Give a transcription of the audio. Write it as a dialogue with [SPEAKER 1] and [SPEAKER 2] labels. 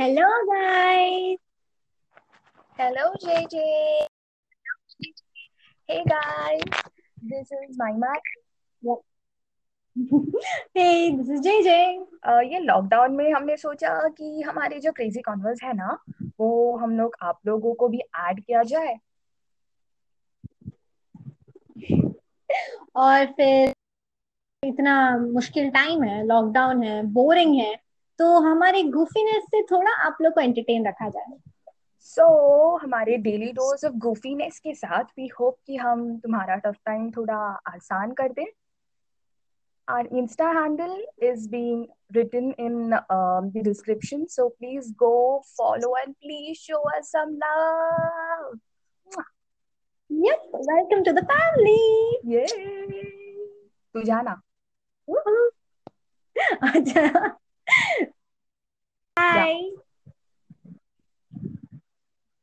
[SPEAKER 1] Hello, guys.
[SPEAKER 2] Hello, JJ. Hey, guys. This is Maima.
[SPEAKER 1] hey, this is JJ.
[SPEAKER 2] Uh, ये lockdown में हमने सोचा कि हमारे जो क्रेजी कॉन्वर्स है ना वो हम लोग आप लोगों को भी ऐड किया जाए
[SPEAKER 1] और फिर इतना मुश्किल टाइम है लॉकडाउन है बोरिंग है तो हमारी गुफीनेस से थोड़ा आप लोग को एंटरटेन रखा जाए
[SPEAKER 2] सो so, हमारे डेली डोज ऑफ़ गुफीनेस के साथ वी होप कि हम तुम्हारा टफ टाइम थोड़ा आसान कर दें Our Insta handle is being written in um, the description. So please go follow and please show us some love.
[SPEAKER 1] Yep, welcome to the family.
[SPEAKER 2] Yay! तू जाना
[SPEAKER 1] अच्छा